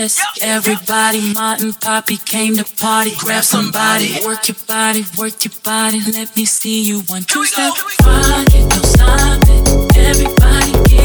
chest. Everybody, Martin Poppy came to party. Grab somebody, work your body, work your body. Let me see you one, two, step. Don't stop it. Everybody, get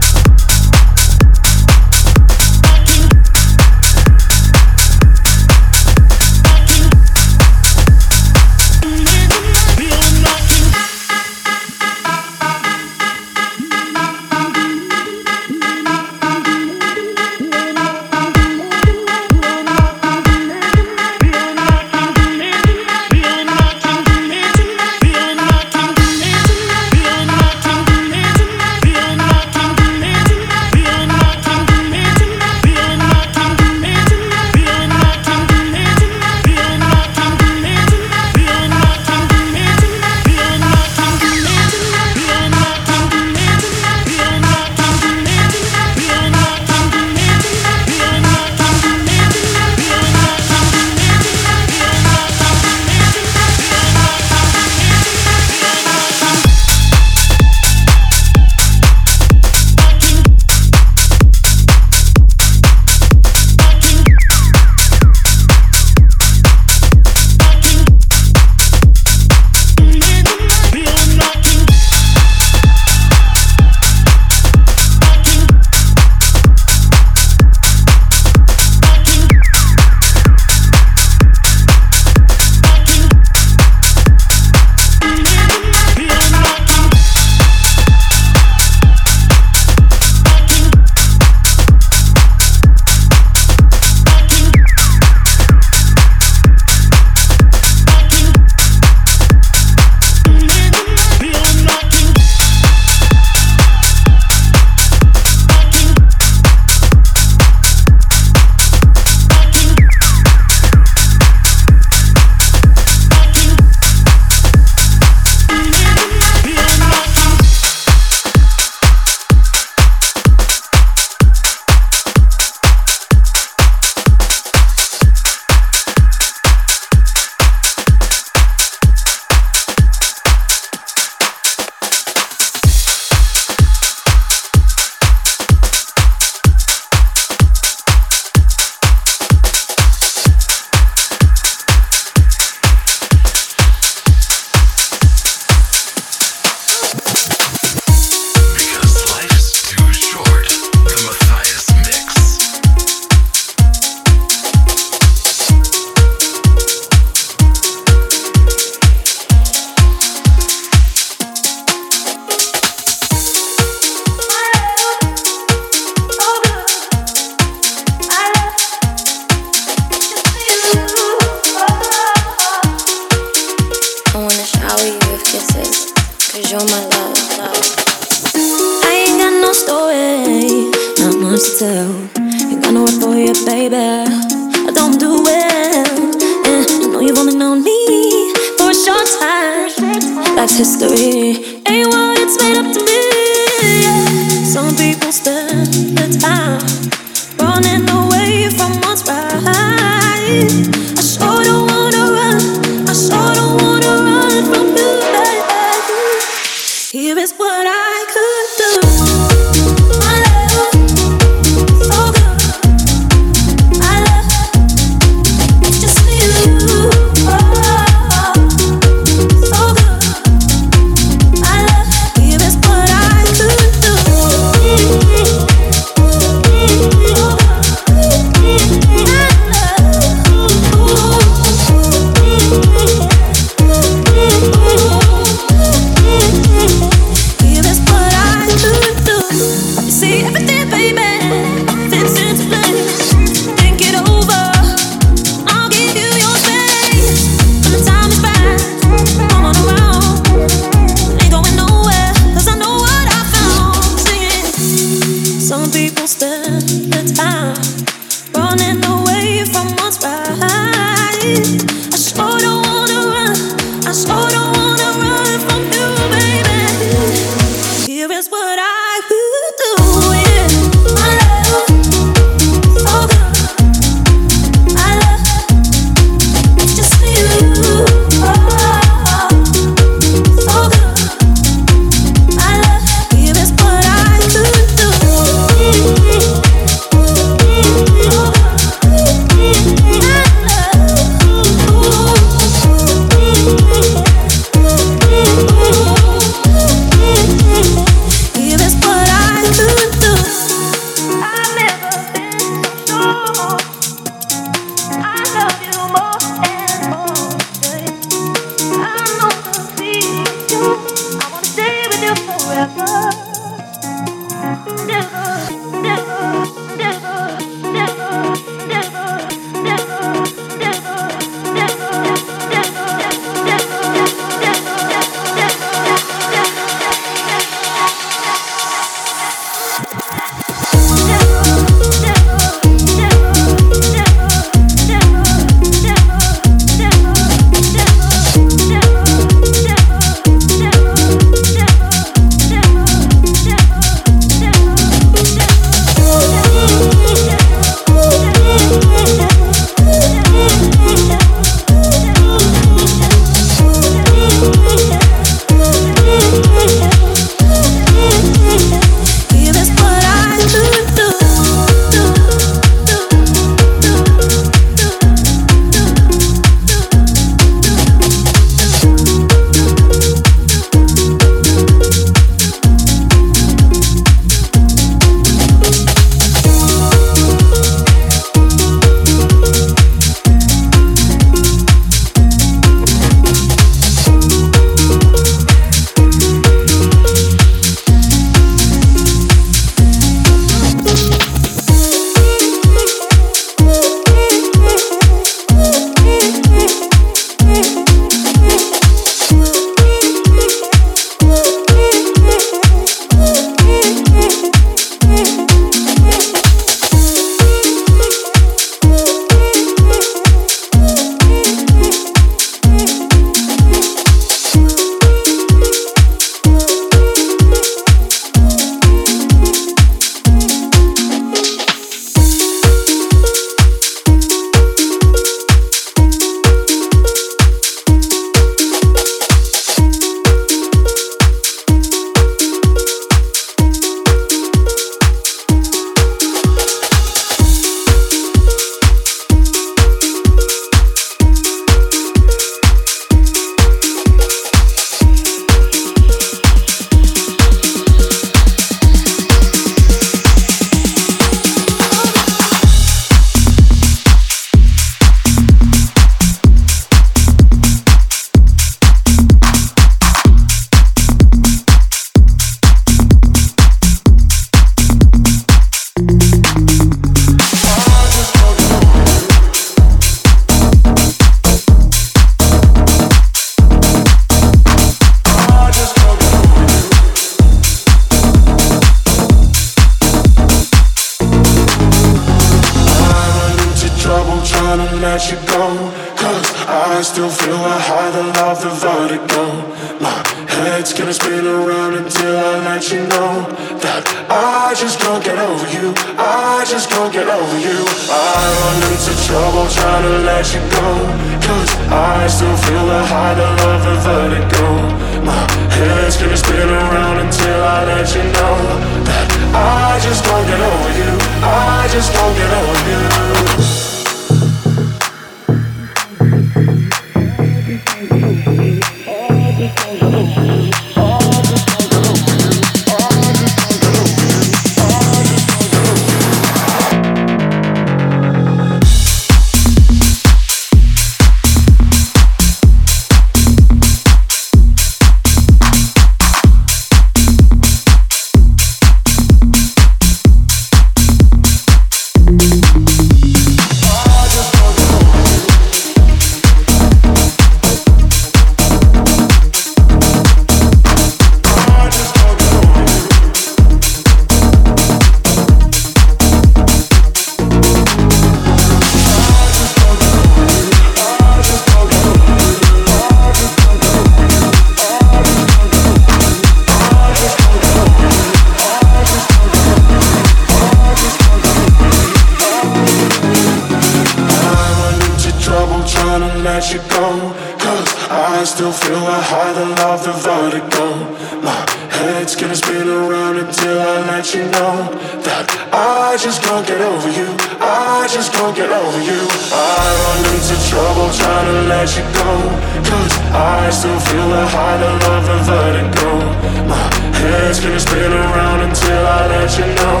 can spin around until I let you know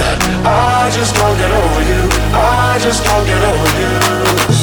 that I just won't get over you. I just won't get over you.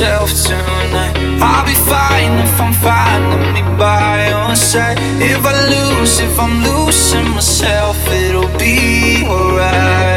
Myself tonight, I'll be fine if I'm finding me by your side. If I lose, if I'm losing myself, it'll be alright.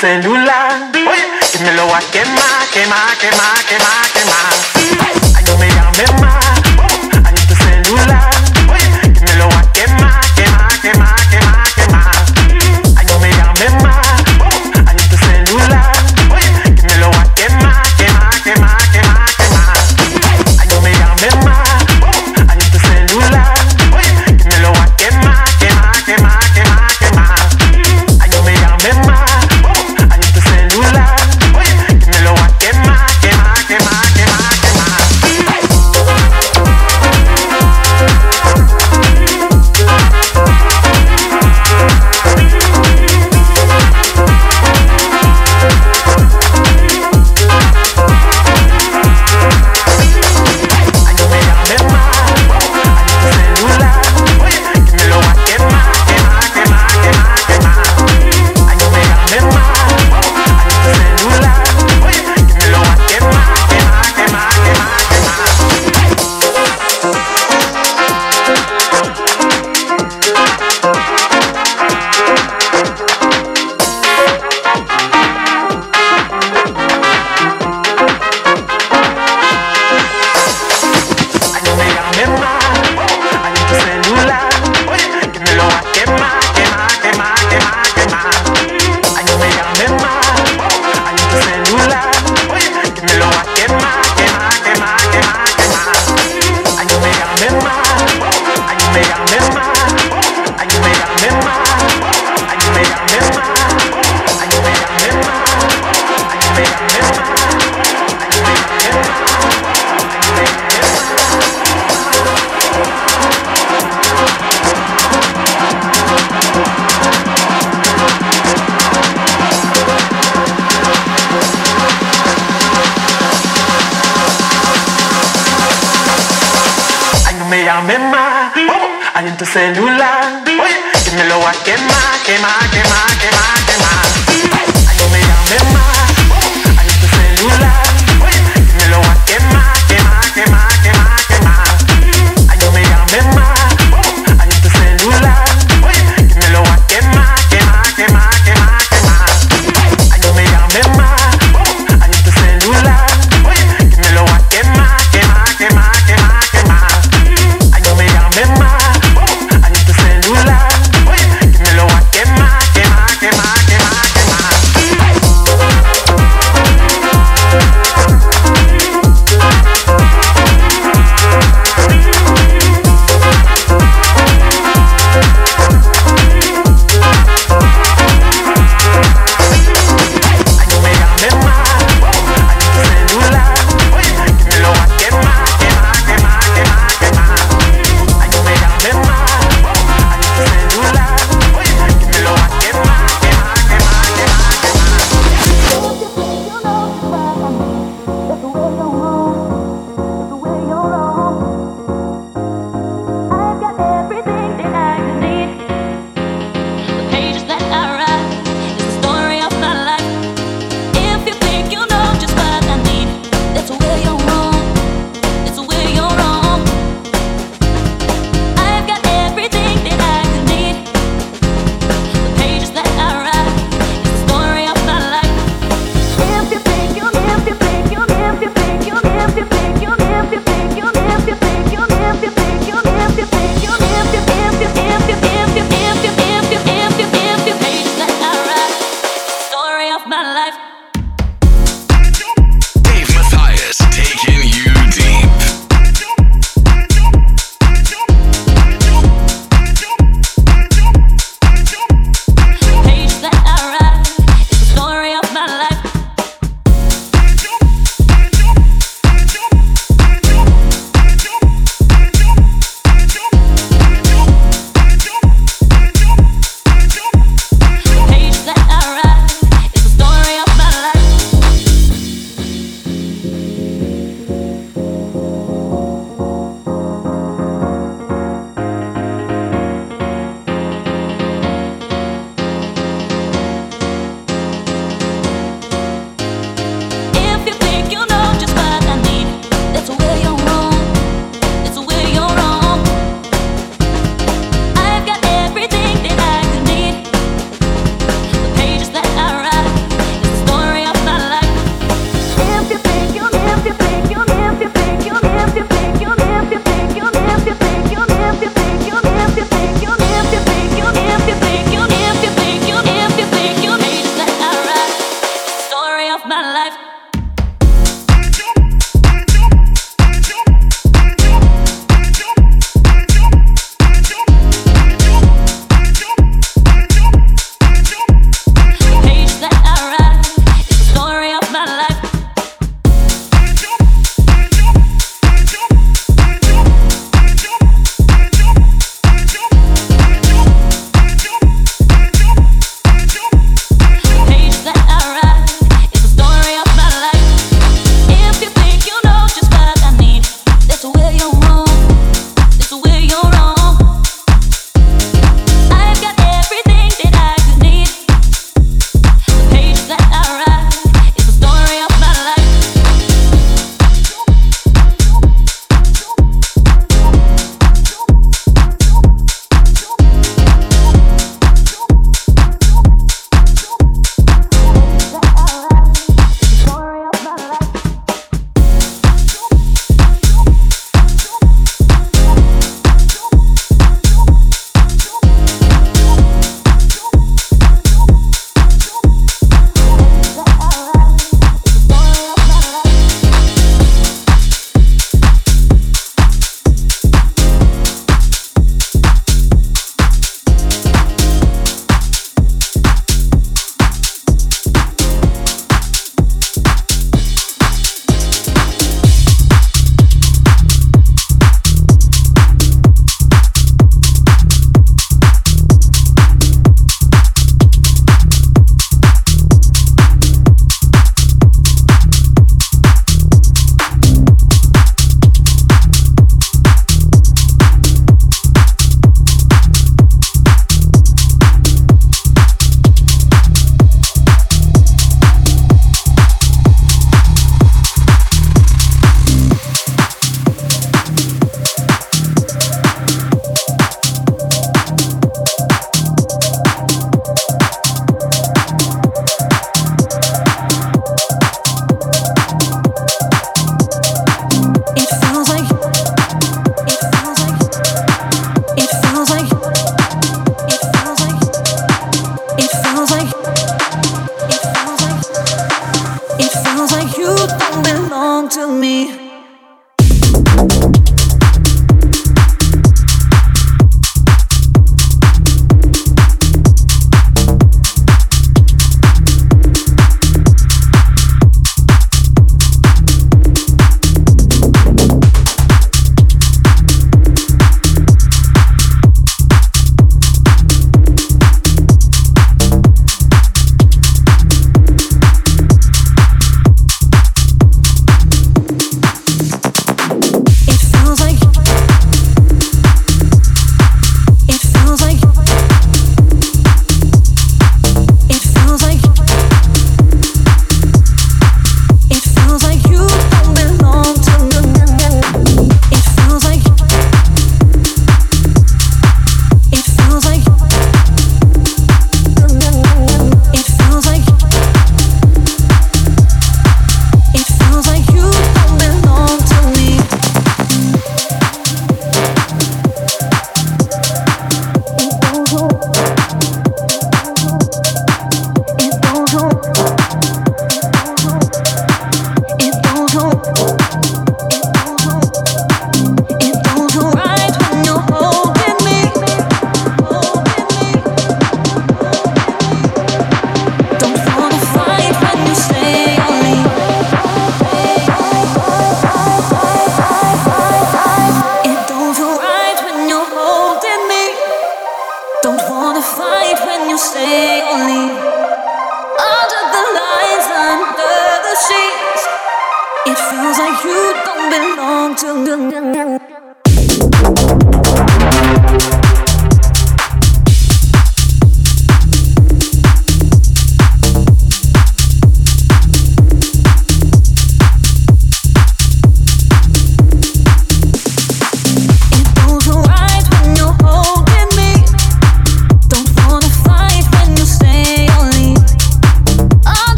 Salut